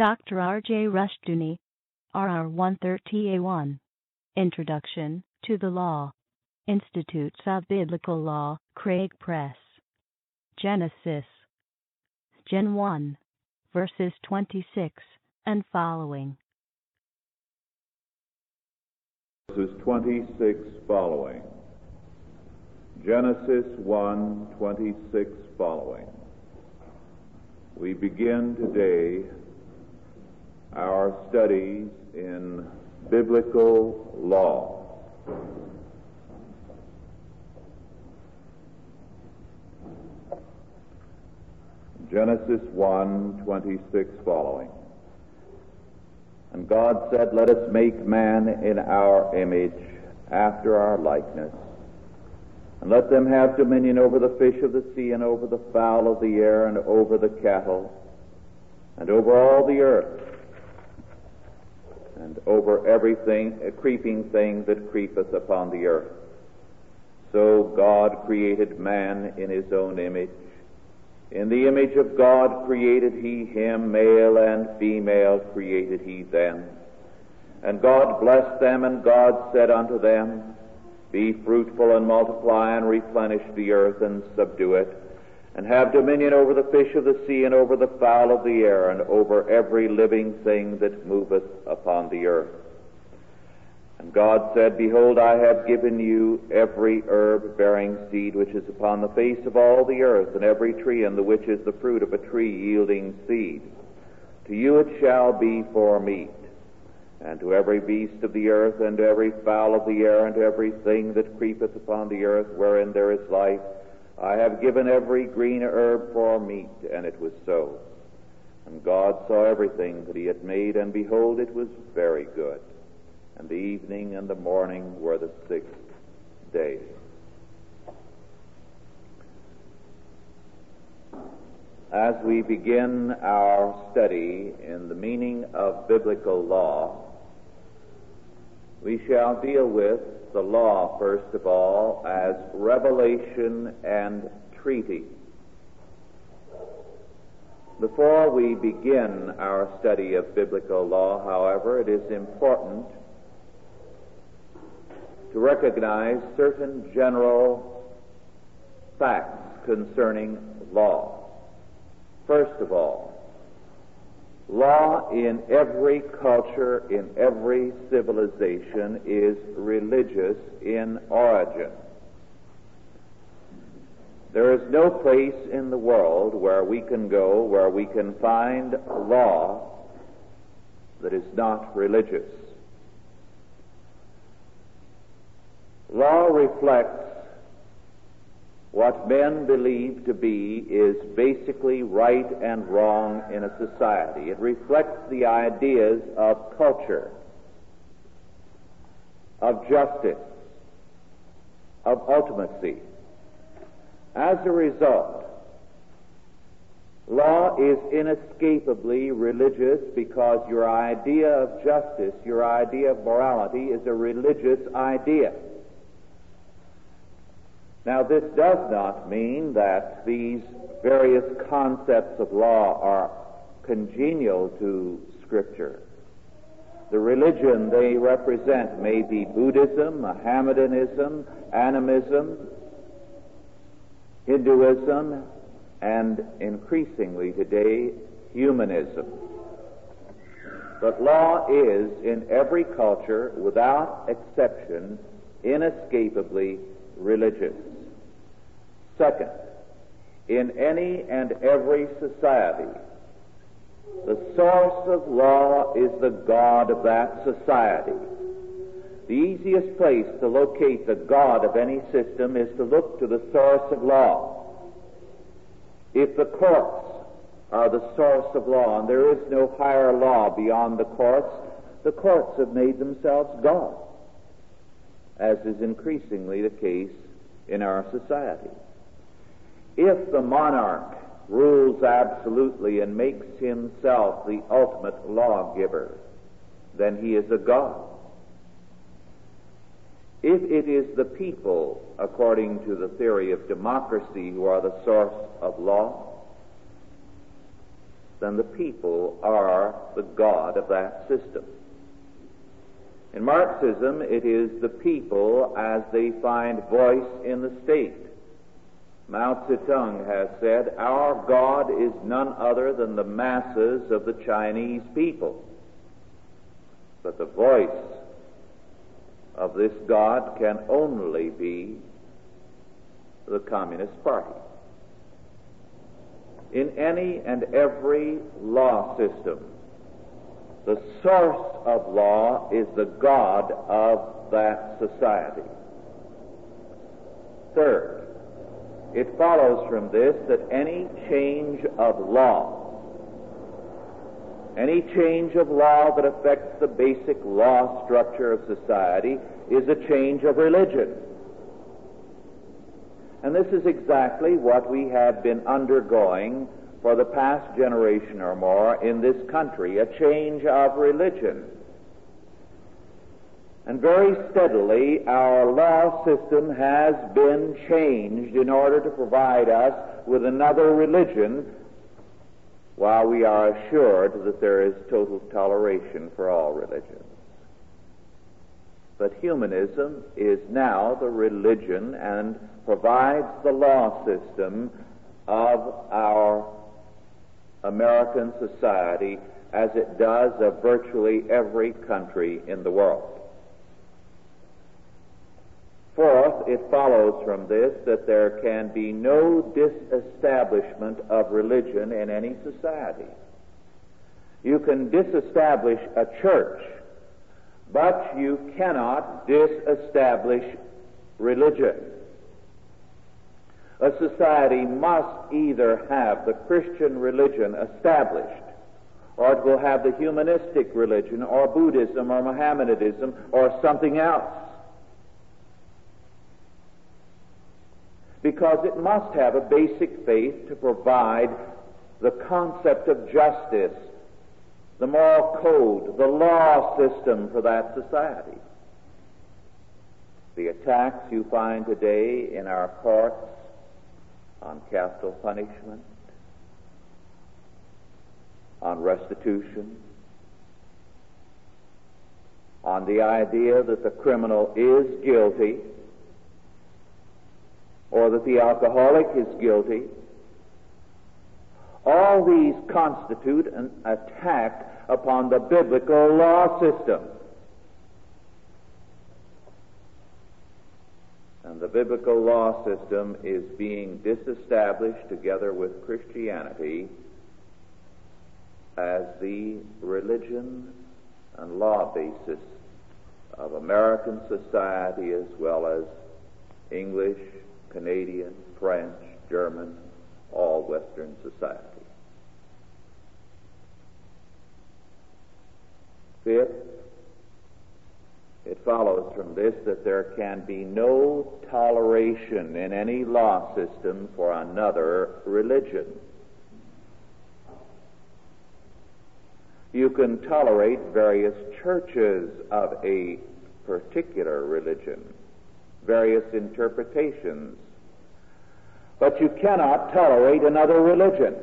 Dr. R.J. Rushdoony, RR 130A1. Introduction to the Law. Institutes of Biblical Law, Craig Press. Genesis. Gen 1. Verses 26 and following. Verses 26 following. Genesis 1 26 following. We begin today our studies in biblical law. Genesis 1 26 following. And God said, Let us make man in our image, after our likeness, and let them have dominion over the fish of the sea, and over the fowl of the air, and over the cattle, and over all the earth, and over everything, a creeping thing that creepeth upon the earth. So God created man in his own image. In the image of God created he him, male and female created he them. And God blessed them, and God said unto them, Be fruitful and multiply and replenish the earth and subdue it, and have dominion over the fish of the sea, and over the fowl of the air, and over every living thing that moveth upon the earth. And God said, Behold, I have given you every herb bearing seed which is upon the face of all the earth, and every tree in the which is the fruit of a tree yielding seed. To you it shall be for meat, and to every beast of the earth, and to every fowl of the air, and to every thing that creepeth upon the earth, wherein there is life, I have given every green herb for meat, and it was so. And God saw everything that he had made, and behold, it was very good and the evening and the morning were the sixth day. As we begin our study in the meaning of biblical law, we shall deal with the law, first of all, as revelation and treaty. Before we begin our study of biblical law, however, it is important to recognize certain general facts concerning law. First of all, law in every culture, in every civilization, is religious in origin. There is no place in the world where we can go where we can find law that is not religious. Law reflects what men believe to be is basically right and wrong in a society. It reflects the ideas of culture, of justice, of ultimacy. As a result, law is inescapably religious because your idea of justice, your idea of morality, is a religious idea. Now, this does not mean that these various concepts of law are congenial to Scripture. The religion they represent may be Buddhism, Mohammedanism, animism, Hinduism, and increasingly today, humanism. But law is, in every culture, without exception, inescapably religious. Second, in any and every society, the source of law is the God of that society. The easiest place to locate the God of any system is to look to the source of law. If the courts are the source of law, and there is no higher law beyond the courts. The courts have made themselves God, as is increasingly the case in our society. If the monarch rules absolutely and makes himself the ultimate lawgiver, then he is a God. If it is the people, according to the theory of democracy, who are the source of law, then the people are the God of that system. In Marxism, it is the people as they find voice in the state. Mao Zedong has said, Our God is none other than the masses of the Chinese people. But the voice of this God can only be the Communist Party. In any and every law system, the source of law is the God of that society. Third, it follows from this that any change of law, any change of law that affects the basic law structure of society is a change of religion. And this is exactly what we have been undergoing for the past generation or more in this country a change of religion. And very steadily, our law system has been changed in order to provide us with another religion while we are assured that there is total toleration for all religions. But humanism is now the religion and provides the law system of our American society as it does of virtually every country in the world. Fourth, it follows from this that there can be no disestablishment of religion in any society. You can disestablish a church but you cannot disestablish religion. A society must either have the Christian religion established, or it will have the humanistic religion, or Buddhism, or Mohammedanism, or something else. Because it must have a basic faith to provide the concept of justice the moral code, the law system for that society. The attacks you find today in our courts on capital punishment, on restitution, on the idea that the criminal is guilty or that the alcoholic is guilty all these constitute an attack upon the biblical law system. And the biblical law system is being disestablished together with Christianity as the religion and law basis of American society as well as English, Canadian, French, German, all Western society. Fifth, it follows from this that there can be no toleration in any law system for another religion. You can tolerate various churches of a particular religion, various interpretations but you cannot tolerate another religion.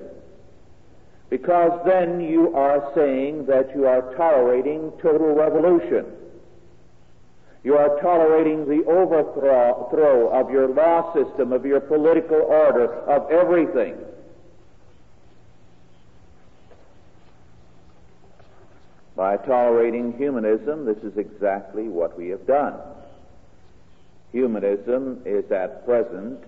Because then you are saying that you are tolerating total revolution. You are tolerating the overthrow of your law system, of your political order, of everything. By tolerating humanism, this is exactly what we have done. Humanism is at present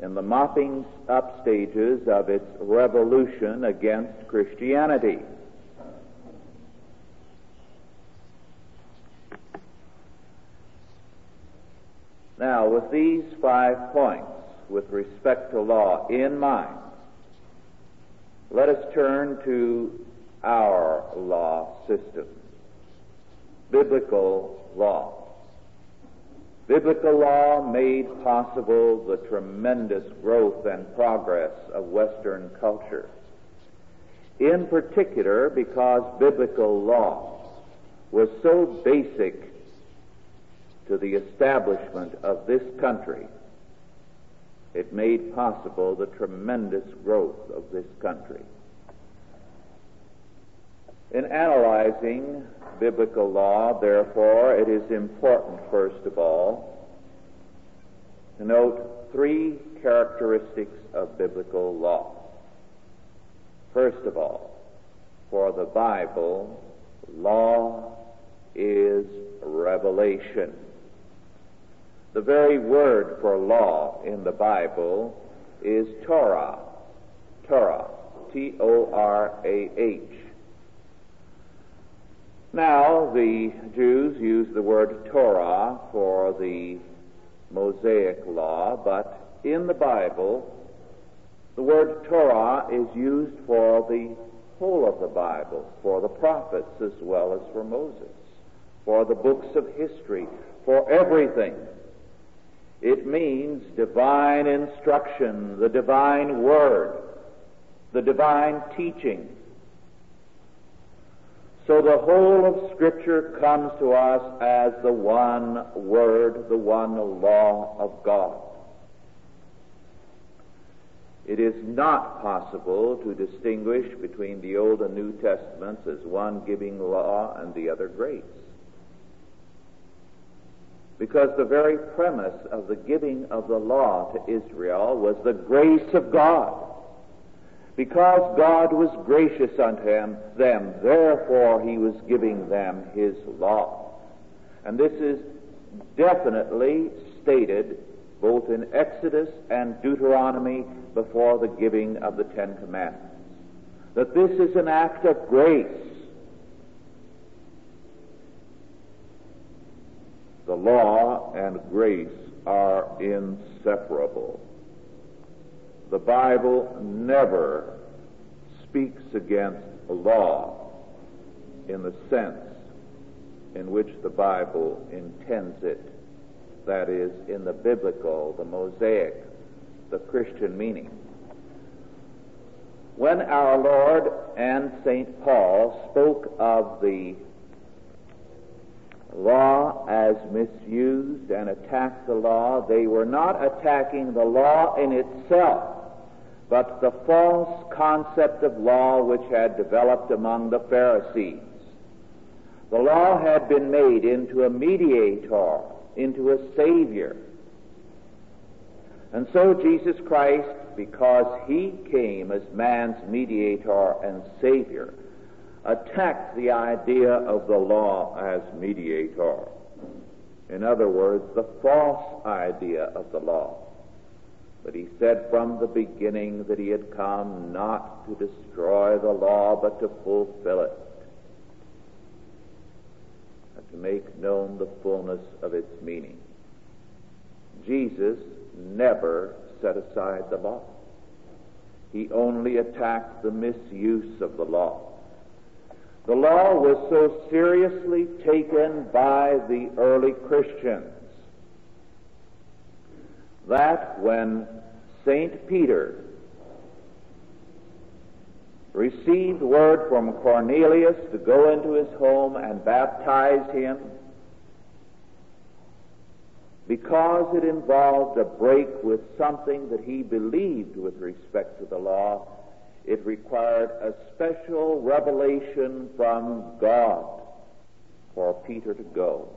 in the mopping up stages of its revolution against Christianity. Now, with these five points with respect to law in mind, let us turn to our law system, biblical law. Biblical law made possible the tremendous growth and progress of Western culture. In particular, because biblical law was so basic to the establishment of this country, it made possible the tremendous growth of this country. In analyzing biblical law, therefore, it is important, first of all, to note three characteristics of biblical law. First of all, for the Bible, law is revelation. The very word for law in the Bible is Torah. Torah. T O R A H. Now, the Jews use the word Torah for the Mosaic law, but in the Bible, the word Torah is used for the whole of the Bible, for the prophets as well as for Moses, for the books of history, for everything. It means divine instruction, the divine word, the divine teaching. So the whole of Scripture comes to us as the one word, the one law of God. It is not possible to distinguish between the Old and New Testaments as one giving law and the other grace. Because the very premise of the giving of the law to Israel was the grace of God. Because God was gracious unto him, them, therefore he was giving them his law. And this is definitely stated both in Exodus and Deuteronomy before the giving of the Ten Commandments. That this is an act of grace. The law and grace are inseparable. The Bible never speaks against the law in the sense in which the Bible intends it. That is, in the biblical, the Mosaic, the Christian meaning. When our Lord and St. Paul spoke of the law as misused and attacked the law, they were not attacking the law in itself, but the false concept of law which had developed among the Pharisees. The law had been made into a mediator, into a savior. And so Jesus Christ, because he came as man's mediator and savior, attacked the idea of the law as mediator. In other words, the false idea of the law. But he said from the beginning that he had come not to destroy the law, but to fulfill it, and to make known the fullness of its meaning. Jesus never set aside the law. He only attacked the misuse of the law. The law was so seriously taken by the early Christians that when St. Peter received word from Cornelius to go into his home and baptize him, because it involved a break with something that he believed with respect to the law, it required a special revelation from God for Peter to go.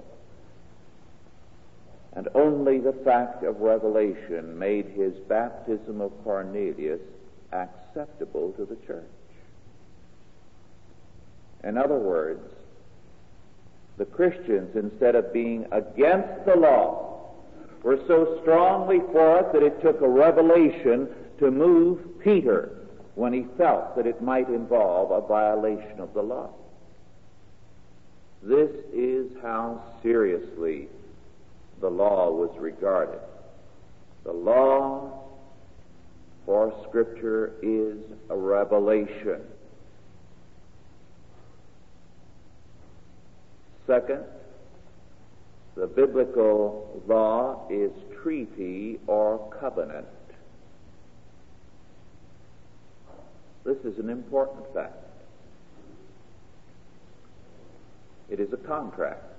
And only the fact of revelation made his baptism of Cornelius acceptable to the church. In other words, the Christians, instead of being against the law, were so strongly for it that it took a revelation to move Peter when he felt that it might involve a violation of the law. This is how seriously the law was regarded. The law for Scripture is a revelation. Second, the biblical law is treaty or covenant. This is an important fact. It is a contract.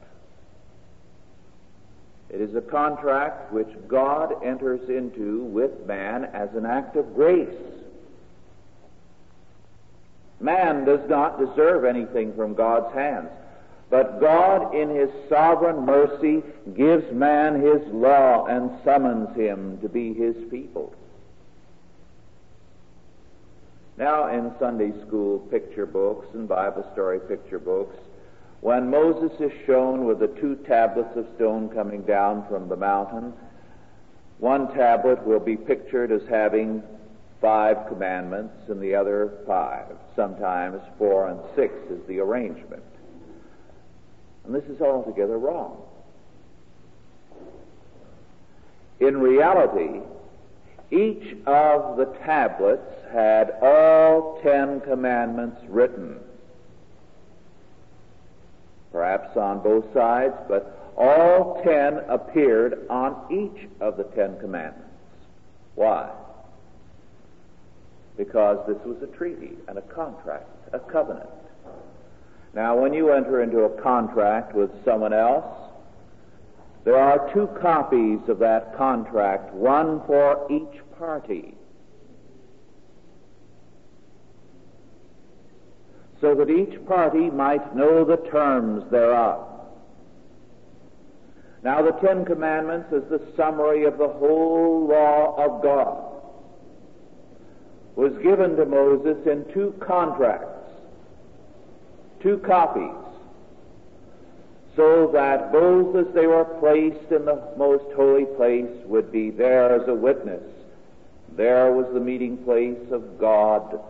It is a contract which God enters into with man as an act of grace. Man does not deserve anything from God's hands, but God in His sovereign mercy gives man His law and summons him to be His people. Now in Sunday school picture books and Bible story picture books, when Moses is shown with the two tablets of stone coming down from the mountain, one tablet will be pictured as having five commandments and the other five. Sometimes four and six is the arrangement. And this is altogether wrong. In reality, each of the tablets had all ten commandments written perhaps on both sides, but all ten appeared on each of the Ten Commandments. Why? Because this was a treaty and a contract, a covenant. Now, when you enter into a contract with someone else, there are two copies of that contract, one for each party. So that each party might know the terms thereof. Now, the Ten Commandments is the summary of the whole law of God. Was given to Moses in two contracts, two copies, so that both as they were placed in the most holy place would be there as a witness. There was the meeting place of God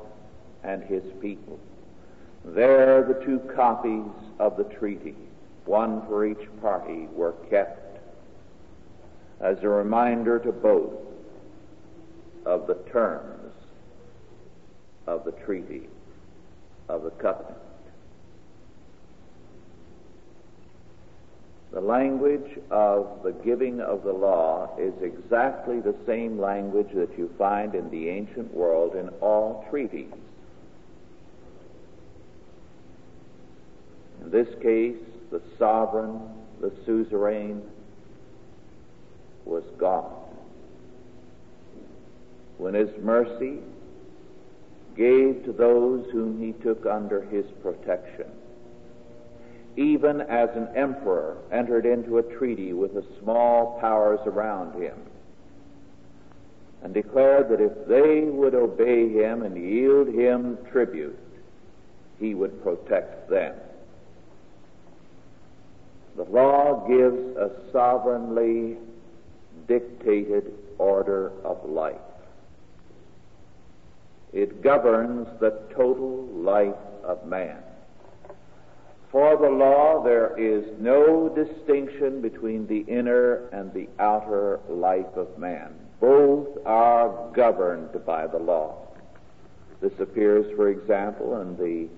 and His people. There the two copies of the treaty, one for each party, were kept as a reminder to both of the terms of the treaty, of the covenant. The language of the giving of the law is exactly the same language that you find in the ancient world in all treaties. In this case, the sovereign, the suzerain, was God. When His mercy gave to those whom He took under His protection, even as an emperor entered into a treaty with the small powers around him, and declared that if they would obey him and yield him tribute, he would protect them. The law gives a sovereignly dictated order of life. It governs the total life of man. For the law, there is no distinction between the inner and the outer life of man. Both are governed by the law. This appears, for example, in the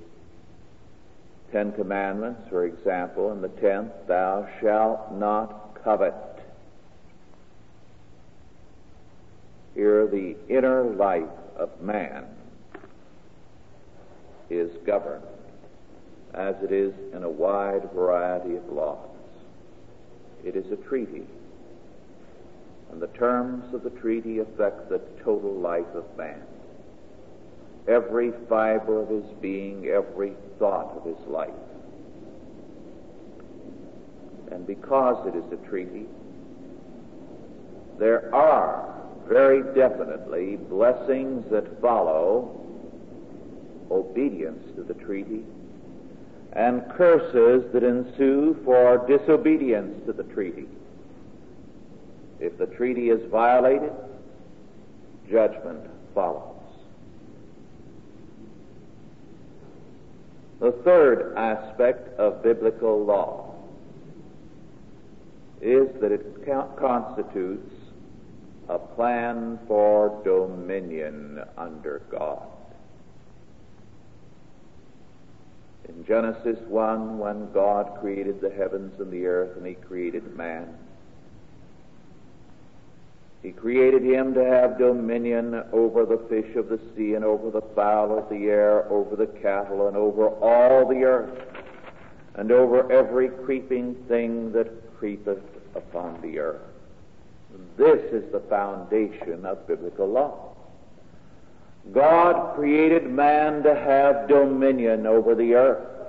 Ten Commandments, for example, in the tenth, thou shalt not covet. Here, the inner life of man is governed, as it is in a wide variety of laws. It is a treaty, and the terms of the treaty affect the total life of man every fiber of his being, every thought of his life. And because it is a treaty, there are very definitely blessings that follow obedience to the treaty and curses that ensue for disobedience to the treaty. If the treaty is violated, judgment follows. The third aspect of biblical law is that it constitutes a plan for dominion under God. In Genesis 1, when God created the heavens and the earth and He created man, He created him to have dominion over the fish of the sea and over the fowl of the air, over the cattle and over all the earth, and over every creeping thing that creepeth upon the earth. This is the foundation of biblical law. God created man to have dominion over the earth.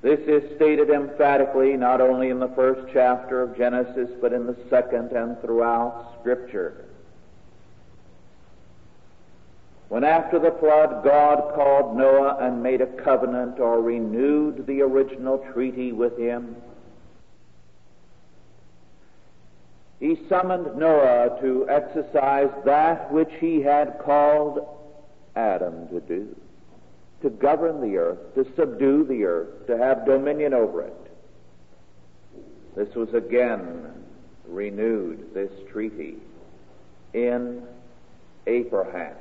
This is stated emphatically not only in the first chapter of Genesis, but in the second and throughout Scripture. When after the flood God called Noah and made a covenant or renewed the original treaty with him, he summoned Noah to exercise that which he had called Adam to do to govern the earth, to subdue the earth, to have dominion over it. This was again renewed, this treaty, in Abraham,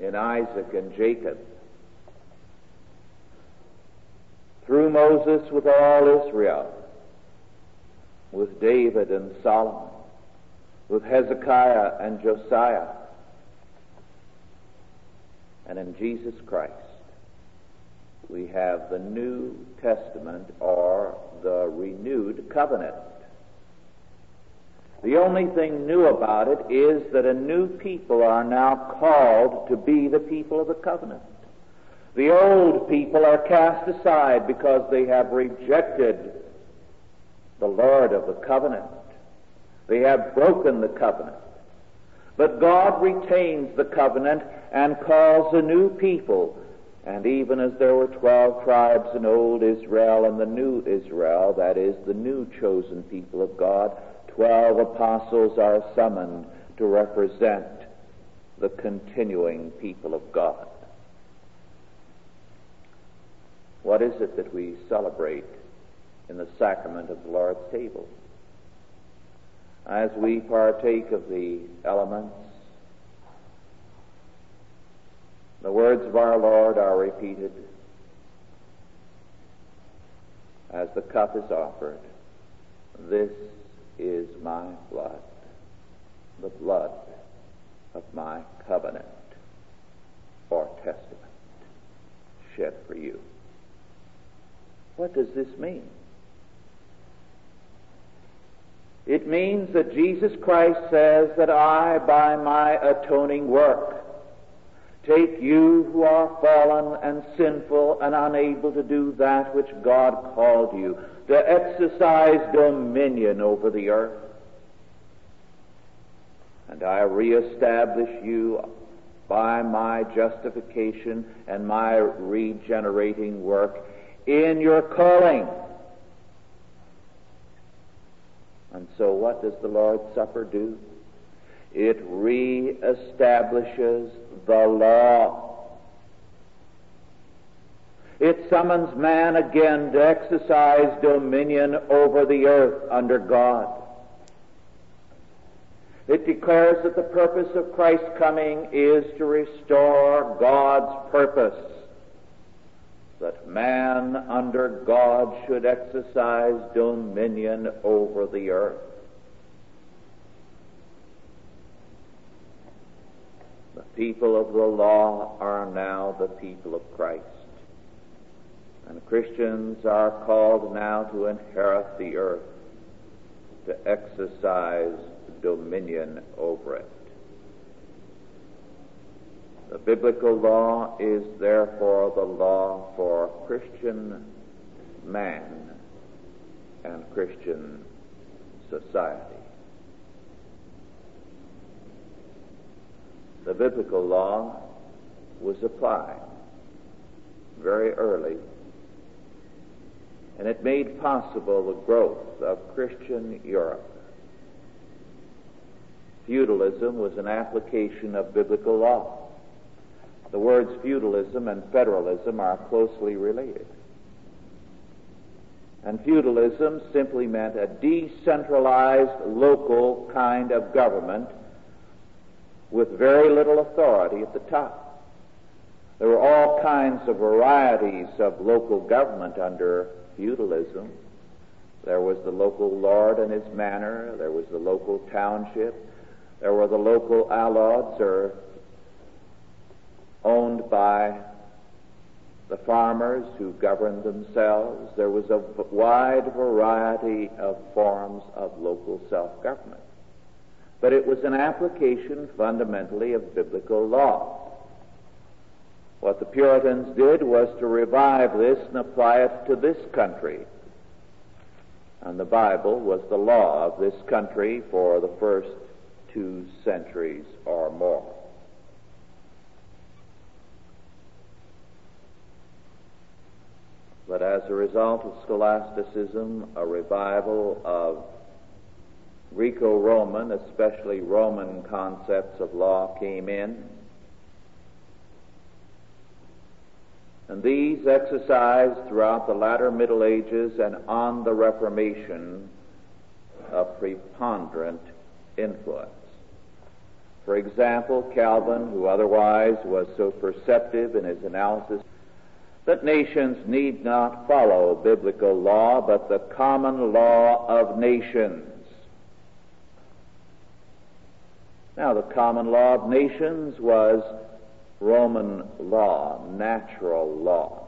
in Isaac and Jacob, through Moses with all Israel, with David and Solomon, with Hezekiah and Josiah, and in Jesus Christ. We have the New Testament or the renewed covenant. The only thing new about it is that a new people are now called to be the people of the covenant. The old people are cast aside because they have rejected the Lord of the covenant. They have broken the covenant. But God retains the covenant and calls a new people. And even as there were twelve tribes in old Israel and the new Israel, that is, the new chosen people of God, twelve apostles are summoned to represent the continuing people of God. What is it that we celebrate in the sacrament of the Lord's table? As we partake of the elements, the words of our Lord are repeated as the cup is offered. This is my blood, the blood of my covenant or testament, shed for you. What does this mean? It means that Jesus Christ says that I, by my atoning work, take you who are fallen and sinful and unable to do that which God called you, to exercise dominion over the earth. And I reestablish you by my justification and my regenerating work in your calling. And so what does the Lord's Supper do? It reestablishes the law. It summons man again to exercise dominion over the earth under God. It declares that the purpose of Christ's coming is to restore God's purpose that man under God should exercise dominion over the earth. People of the law are now the people of Christ. And Christians are called now to inherit the earth, to exercise dominion over it. The biblical law is therefore the law for Christian man and Christian society. The biblical law was applied very early, and it made possible the growth of Christian Europe. Feudalism was an application of biblical law. The words feudalism and federalism are closely related. And feudalism simply meant a decentralized local kind of government with very little authority at the top. There were all kinds of varieties of local government under feudalism. There was the local lord and his manor, there was the local township, there were the local alods or owned by the farmers who governed themselves. There was a wide variety of forms of local self-government. But it was an application fundamentally of biblical law. What the Puritans did was to revive this and apply it to this country. And the Bible was the law of this country for the first two centuries or more. But as a result of scholasticism, a revival of Greco-Roman, especially Roman concepts of law came in. And these exercised throughout the latter Middle Ages and on the Reformation a preponderant influence. For example, Calvin, who otherwise was so perceptive in his analysis that nations need not follow biblical law, but the common law of nations. Now, the common law of nations was Roman law, natural law.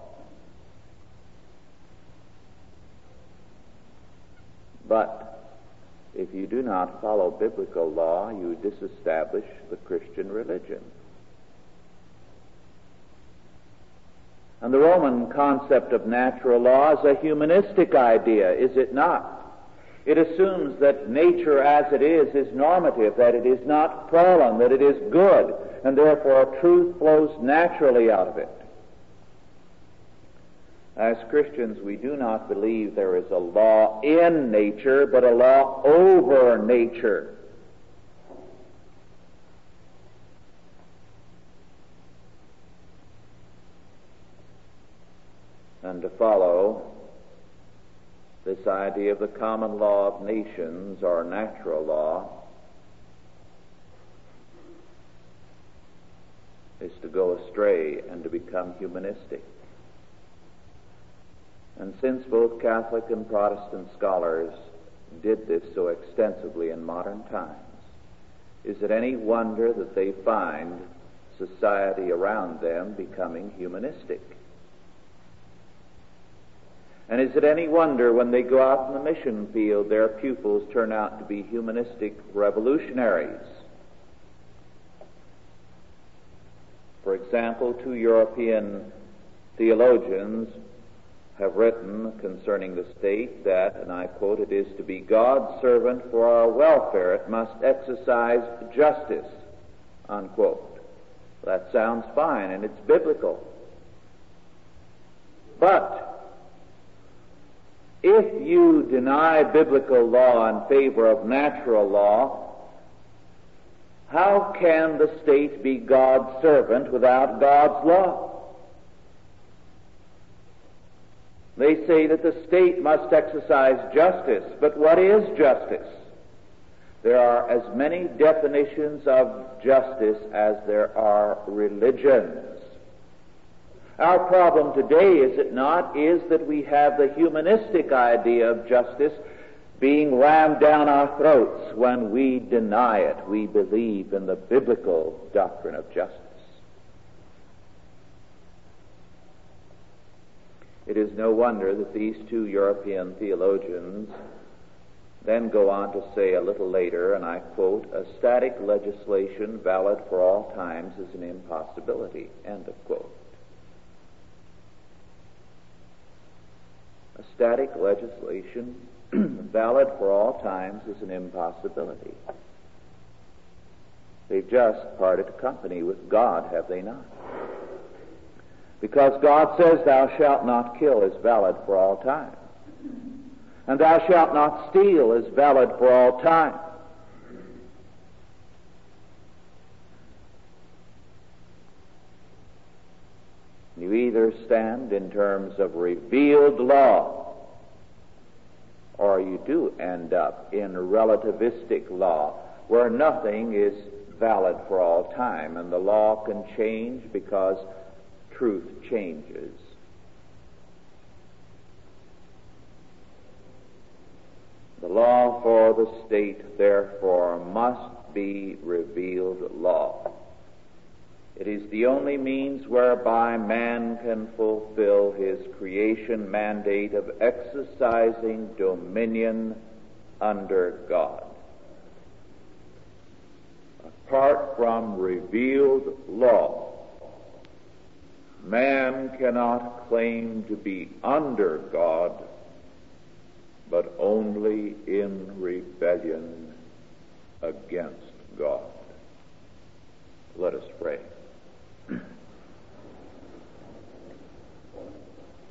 But if you do not follow biblical law, you disestablish the Christian religion. And the Roman concept of natural law is a humanistic idea, is it not? It assumes that nature as it is is normative, that it is not fallen, that it is good, and therefore truth flows naturally out of it. As Christians, we do not believe there is a law in nature, but a law over nature. and to follow this idea of the common law of nations or natural law is to go astray and to become humanistic. And since both Catholic and Protestant scholars did this so extensively in modern times, is it any wonder that they find society around them becoming humanistic? And is it any wonder when they go out in the mission field, their pupils turn out to be humanistic revolutionaries? For example, two European theologians have written concerning the state that, and I quote, it is to be God's servant for our welfare. It must exercise justice, unquote. That sounds fine and it's biblical. But if you deny biblical law in favor of natural law, how can the state be God's servant without God's law? They say that the state must exercise justice, but what is justice? There are as many definitions of justice as there are religions. Our problem today, is it not, is that we have the humanistic idea of justice being rammed down our throats when we deny it. We believe in the biblical doctrine of justice. It is no wonder that these two European theologians then go on to say a little later, and I quote, a static legislation valid for all times is an impossibility, end of quote. A static legislation valid for all times is an impossibility. They've just parted company with God, have they not? Because God says, Thou shalt not kill is valid for all time. And thou shalt not steal is valid for all time. You either stand in terms of revealed law or you do end up in relativistic law, where nothing is valid for all time, and the law can change because truth changes. The law for the state, therefore, must be revealed law. It is the only means whereby man can fulfill his creation mandate of exercising dominion under God. Apart from revealed law, man cannot claim to be under God, but only in rebellion against God. Let us pray.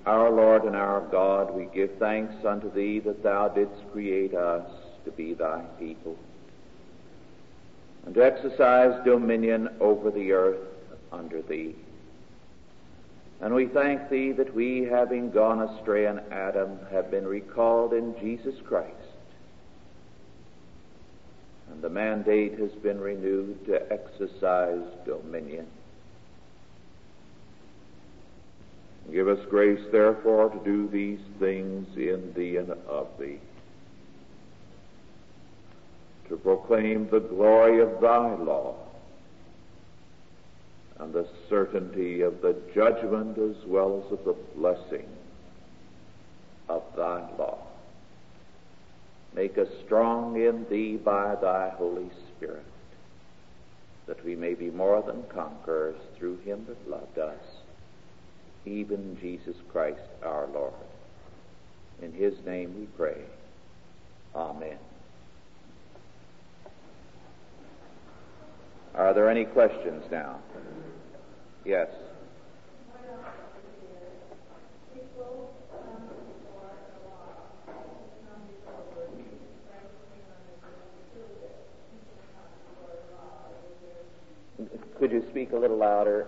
Our Lord and our God, we give thanks unto Thee that Thou didst create us to be Thy people and to exercise dominion over the earth under Thee. And we thank Thee that we, having gone astray in Adam, have been recalled in Jesus Christ. And the mandate has been renewed to exercise dominion. Give us grace, therefore, to do these things in thee and of thee, to proclaim the glory of thy law and the certainty of the judgment as well as of the blessing of thy law. Make us strong in thee by thy Holy Spirit, that we may be more than conquerors through him that loved us even Jesus Christ our Lord. In his name we pray. Amen. Are there any questions now? Yes. Could you speak a little louder?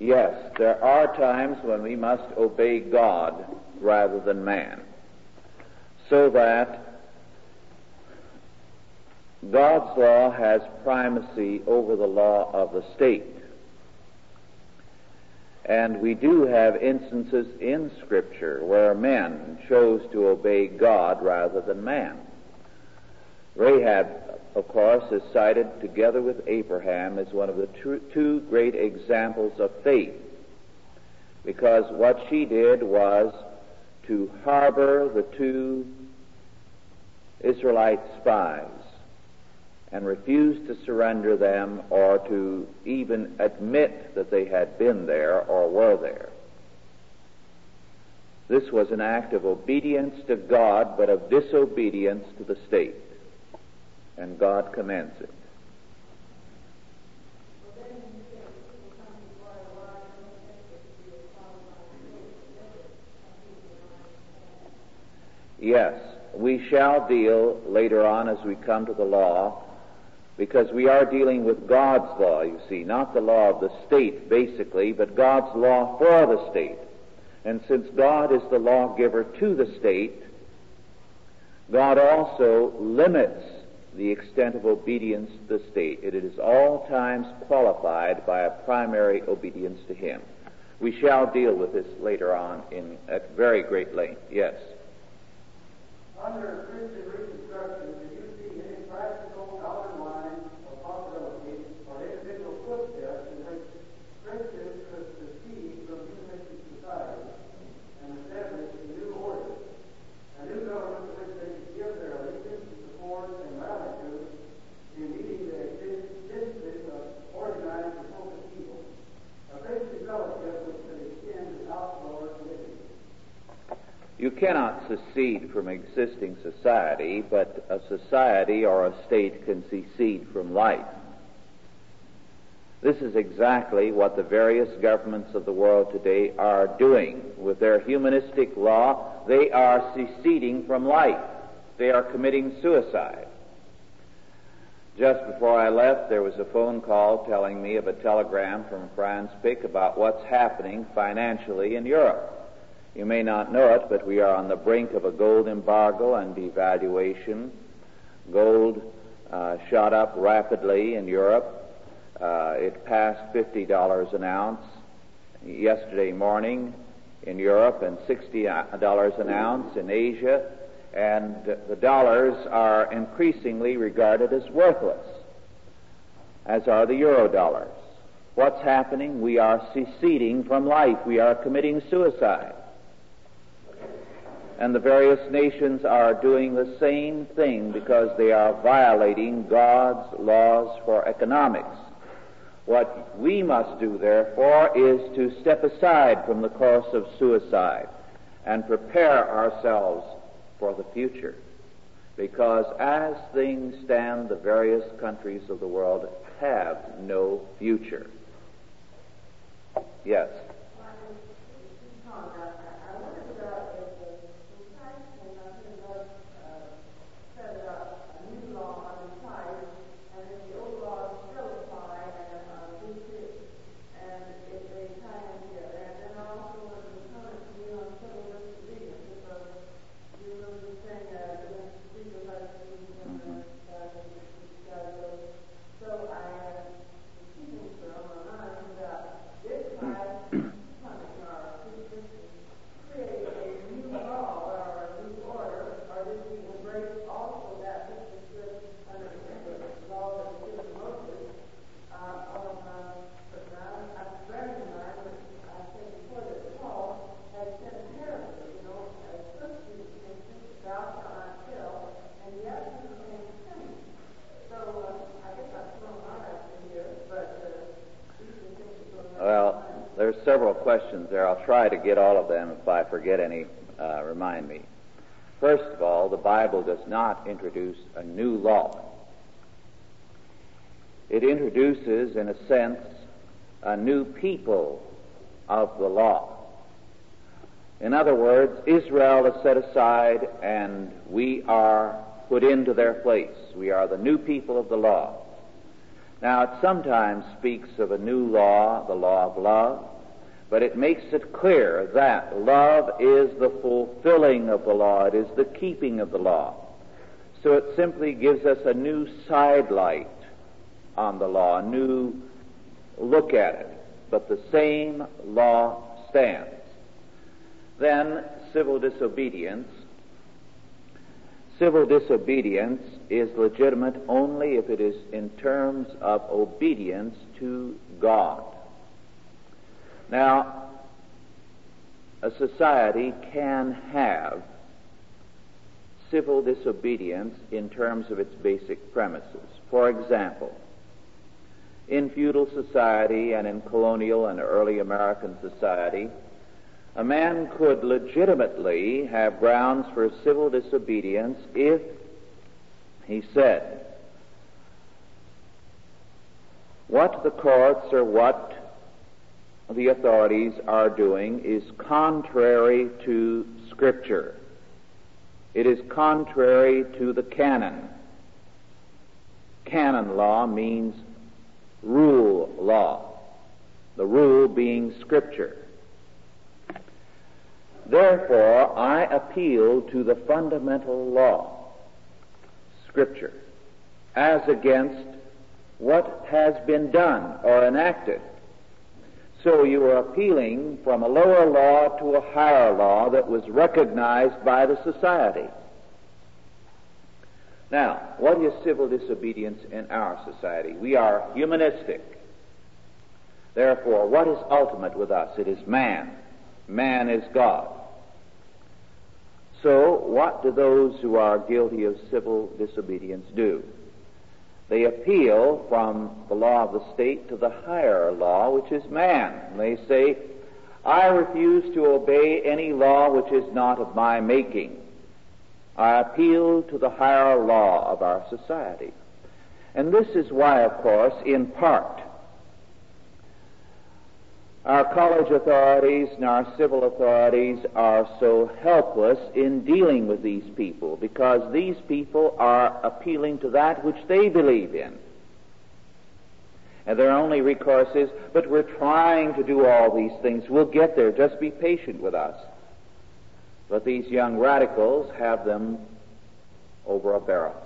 Yes, there are times when we must obey God rather than man, so that God's law has primacy over the law of the state. And we do have instances in Scripture where men chose to obey God rather than man. Rahab of course, is cited together with Abraham as one of the two great examples of faith. Because what she did was to harbor the two Israelite spies and refused to surrender them or to even admit that they had been there or were there. This was an act of obedience to God, but of disobedience to the state and God commends it. Yes, we shall deal later on as we come to the law, because we are dealing with God's law, you see, not the law of the state, basically, but God's law for the state. And since God is the lawgiver to the state, God also limits the extent of obedience to the state. It is all times qualified by a primary obedience to Him. We shall deal with this later on in at very great length. Yes. Under Christian Reconstruction, do you see any practical outline or possibility or individual footsteps in which Christians could secede from humanistic society and establish a new order, a new government to which they could give their allegiance, support, and latitude in meeting the existence of organized and focused people, a Christian fellowship which could extend to outdoor living? You cannot secede from existing society, but a society or a state can secede from life. This is exactly what the various governments of the world today are doing. With their humanistic law, they are seceding from life. They are committing suicide. Just before I left, there was a phone call telling me of a telegram from Franz Pick about what's happening financially in Europe. You may not know it, but we are on the brink of a gold embargo and devaluation. Gold uh, shot up rapidly in Europe. Uh, it passed $50 an ounce yesterday morning in Europe and $60 an ounce in Asia, and the dollars are increasingly regarded as worthless, as are the euro dollars. What's happening? We are seceding from life. We are committing suicide. And the various nations are doing the same thing because they are violating God's laws for economics. What we must do, therefore, is to step aside from the course of suicide and prepare ourselves for the future. Because as things stand, the various countries of the world have no future. Yes. Several questions there. I'll try to get all of them. If I forget any, uh, remind me. First of all, the Bible does not introduce a new law. It introduces, in a sense, a new people of the law. In other words, Israel is set aside and we are put into their place. We are the new people of the law. Now, it sometimes speaks of a new law, the law of love, but it makes it clear that love is the fulfilling of the law, it is the keeping of the law. So it simply gives us a new sidelight on the law, a new look at it. But the same law stands. Then civil disobedience. Civil disobedience is legitimate only if it is in terms of obedience to God. Now, a society can have civil disobedience in terms of its basic premises. For example, in feudal society and in colonial and early American society, a man could legitimately have grounds for civil disobedience if he said, what the courts or what the authorities are doing is contrary to Scripture. It is contrary to the canon. Canon law means rule law, the rule being Scripture. Therefore, I appeal to the fundamental law, Scripture, as against what has been done or enacted so you are appealing from a lower law to a higher law that was recognized by the society. Now, what is civil disobedience in our society? We are humanistic. Therefore, what is ultimate with us? It is man. Man is God. So, what do those who are guilty of civil disobedience do? They appeal from the law of the state to the higher law, which is man. And they say, I refuse to obey any law which is not of my making. I appeal to the higher law of our society. And this is why, of course, in part, Our college authorities and our civil authorities are so helpless in dealing with these people because these people are appealing to that which they believe in. And their only recourse is, but we're trying to do all these things. We'll get there. Just be patient with us. But these young radicals have them over a barrel.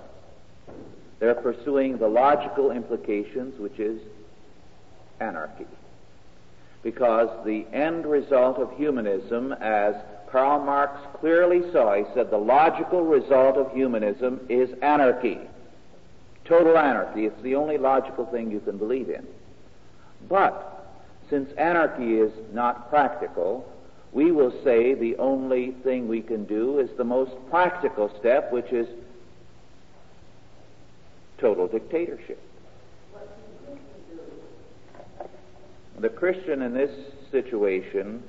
They're pursuing the logical implications, which is anarchy. Because the end result of humanism, as Karl Marx clearly saw, he said the logical result of humanism is anarchy. Total anarchy. It's the only logical thing you can believe in. But, since anarchy is not practical, we will say the only thing we can do is the most practical step, which is total dictatorship. The Christian in this situation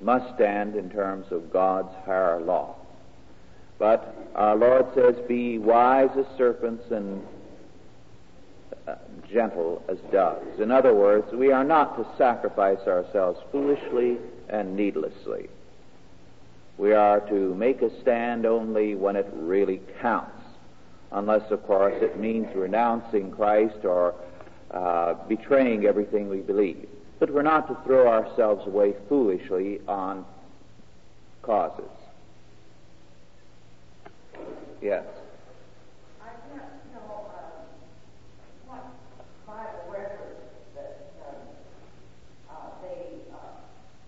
must stand in terms of God's higher law. But our Lord says, Be wise as serpents and uh, gentle as doves. In other words, we are not to sacrifice ourselves foolishly and needlessly. We are to make a stand only when it really counts, unless, of course, it means renouncing Christ or uh, betraying everything we believe. But we're not to throw ourselves away foolishly on causes. Yes. I can't tell uh, what Bible records that uh, uh, they uh,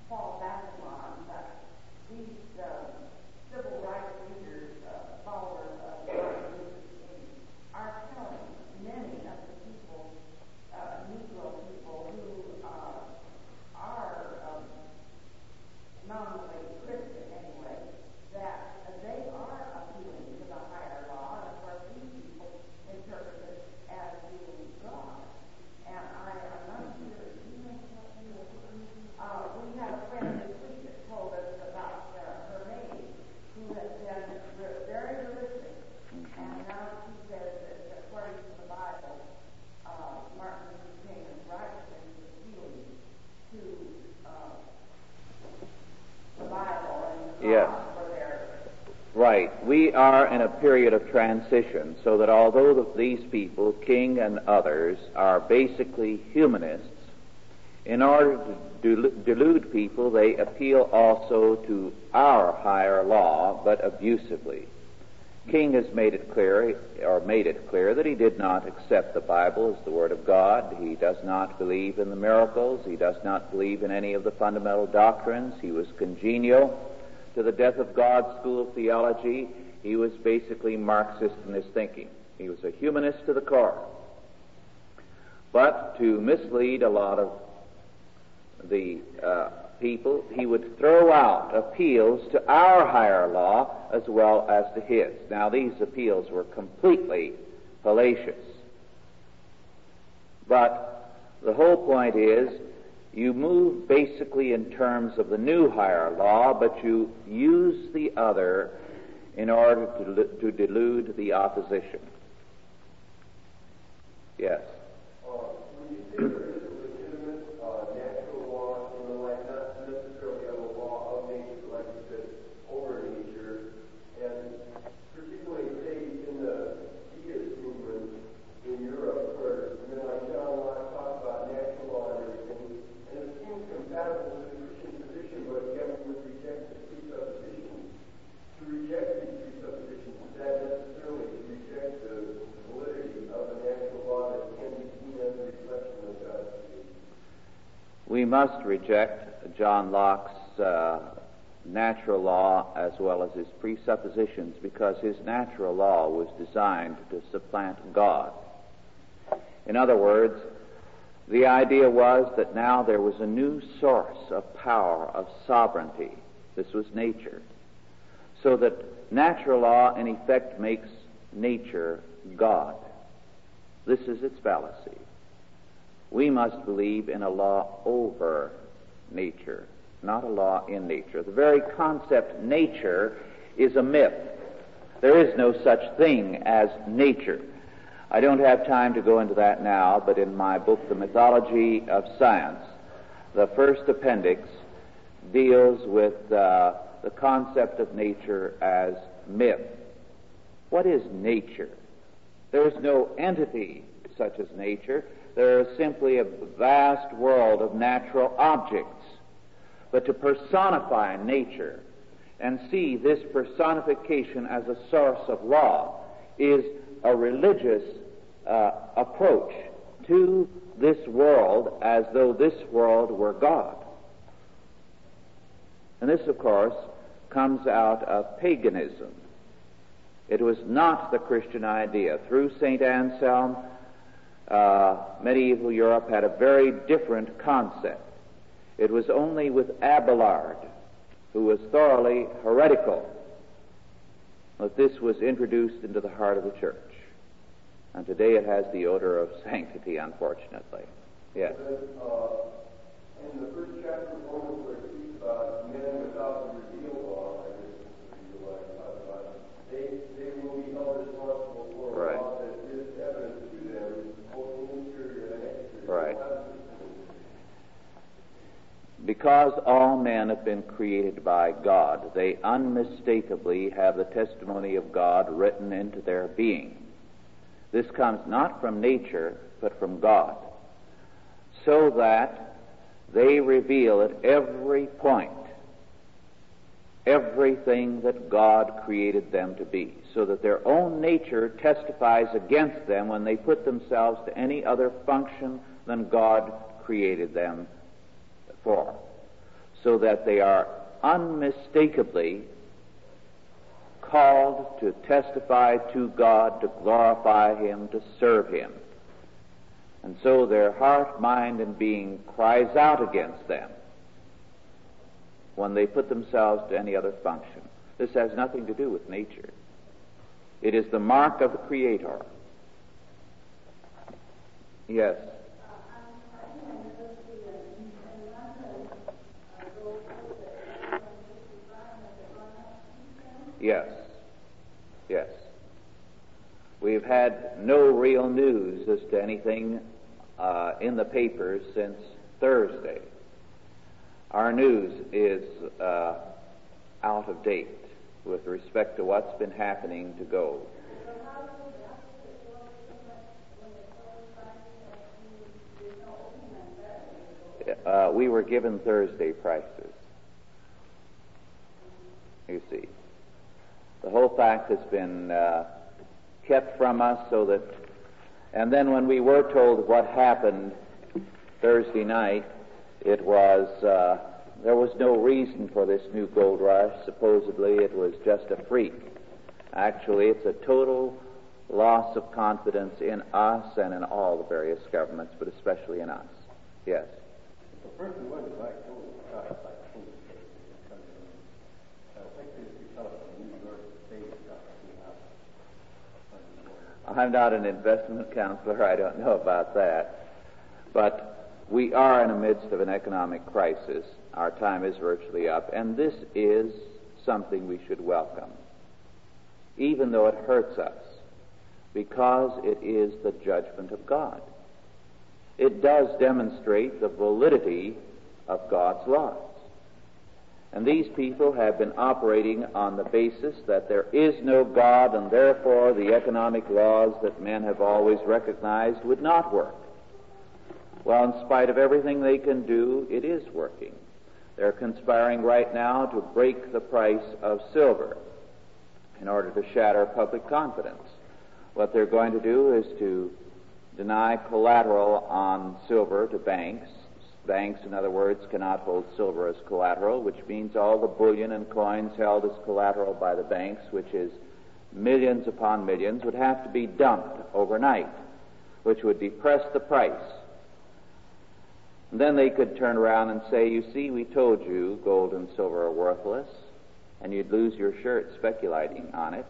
fall back on, but these uh, civil rights leaders, uh, followers of Martin Luther King, are telling many of the people, uh, Negro people who uh, are um, nominally Christian anyway, that they are appealing to the higher law, and of course these people interpret it as being God. And I am not sure, do you know what you uh, we have a friend this week that told us about uh, her maid who has been re- very religious, and now she says that according to the Bible, uh, Martin Luther King is right in appealing to uh, the Bible and God Yes. for their Right. We are in a period of transition, so that although the, these people, King and others, are basically humanists, in order to delude people, they appeal also to our higher law, but abusively. King has made it clear, or made it clear, that he did not accept the Bible as the Word of God. He does not believe in the miracles. He does not believe in any of the fundamental doctrines. He was congenial to the death of God school of theology. He was basically Marxist in his thinking. He was a humanist to the core. But to mislead a lot of the uh, people, he would throw out appeals to our higher law as well as to his. Now, these appeals were completely fallacious. But the whole point is you move basically in terms of the new higher law, but you use the other in order to, to delude the opposition. Yes. Uh, when you say there is a legitimate uh, natural law in the land, not necessarily of a law of nature, like you said, over nature, and particularly say in the deist movement in Europe, where men like John Locke talk about natural law and everything, and it seems compatible with the Christian position, but yet we would reject the presuppositions. To reject these presuppositions, is that necessarily to reject the validity of the natural law that can be seen as a reflection of God's creation? We must reject John Locke's uh, natural law as well as his presuppositions because his natural law was designed to supplant God. In other words, the idea was that now there was a new source of power, of sovereignty. This was nature. So that natural law, in effect, makes nature God. This is its fallacy. We must believe in a law over nature, not a law in nature. The very concept nature is a myth. There is no such thing as nature. I don't have time to go into that now, but in my book, The Mythology of Science, the first appendix deals with uh, the concept of nature as myth. What is nature? There is no entity such as nature. There is simply a vast world of natural objects. But to personify nature and see this personification as a source of law is a religious uh, approach to this world as though this world were God. And this, of course, comes out of paganism. It was not the Christian idea. Through St. Anselm, uh, medieval Europe had a very different concept. It was only with Abelard, who was thoroughly heretical, that this was introduced into the heart of the church. And today it has the odor of sanctity, unfortunately. Yes. Uh, in the first chapter of Romans, where it speaks about men without the law, I guess is the way I talk about it, they, they will be held responsible for Right. a law that is evident to them, both interior and exterior. Right. Because all men have been created by God, they unmistakably have the testimony of God written into their being. This comes not from nature, but from God, so that they reveal at every point everything that God created them to be, so that their own nature testifies against them when they put themselves to any other function than God created them so that they are unmistakably called to testify to God, to glorify Him, to serve Him. And so their heart, mind, and being cries out against them when they put themselves to any other function. This has nothing to do with nature. It is the mark of the Creator. Yes. Yes. Yes. We've had no real news as to anything uh, in the papers since Thursday. Our news is uh, out of date with respect to what's been happening to gold. Uh, we were given Thursday prices. You see. The whole fact has been uh, kept from us so that, and then when we were told what happened Thursday night, it was, uh, there was no reason for this new gold rush. Supposedly it was just a freak. Actually, it's a total loss of confidence in us and in all the various governments, but especially in us. Yes. A person went to buy gold, price like gold, comes in, I think it's because of New York State got to have I'm not an investment counselor. I don't know about that. But we are in the midst of an economic crisis. Our time is virtually up, and this is something we should welcome, even though it hurts us, because it is the judgment of God. It does demonstrate the validity of God's laws. And these people have been operating on the basis that there is no God, and therefore the economic laws that men have always recognized would not work. Well, in spite of everything they can do, it is working. They're conspiring right now to break the price of silver in order to shatter public confidence. What they're going to do is to deny collateral on silver to banks. Banks, in other words, cannot hold silver as collateral, which means all the bullion and coins held as collateral by the banks, which is millions upon millions, would have to be dumped overnight, which would depress the price. And then they could turn around and say, You see, we told you gold and silver are worthless, and you'd lose your shirt speculating on it.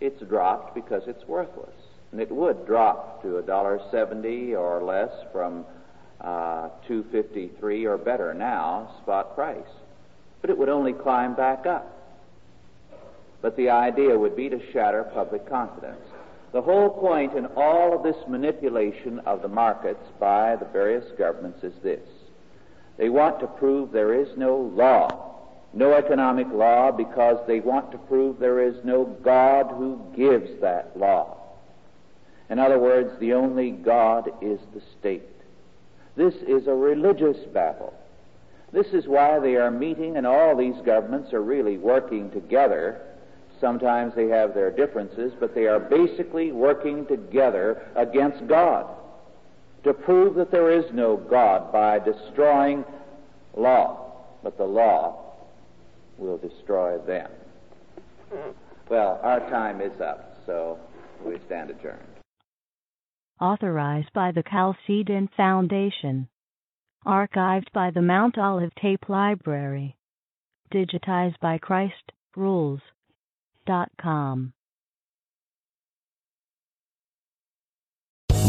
It's dropped because it's worthless. And it would drop to a dollar seventy or less from uh, two fifty three or better now, spot price. But it would only climb back up. But the idea would be to shatter public confidence. The whole point in all of this manipulation of the markets by the various governments is this. They want to prove there is no law, no economic law, because they want to prove there is no God who gives that law. In other words, the only God is the state. This is a religious battle. This is why they are meeting, and all these governments are really working together. Sometimes they have their differences, but they are basically working together against God to prove that there is no God by destroying law, but the law will destroy them. Well, our time is up, so we stand adjourned. Authorized by the Chalcedon Foundation. Archived by the Mount Olive Tape Library. Digitized by ChristRules.com.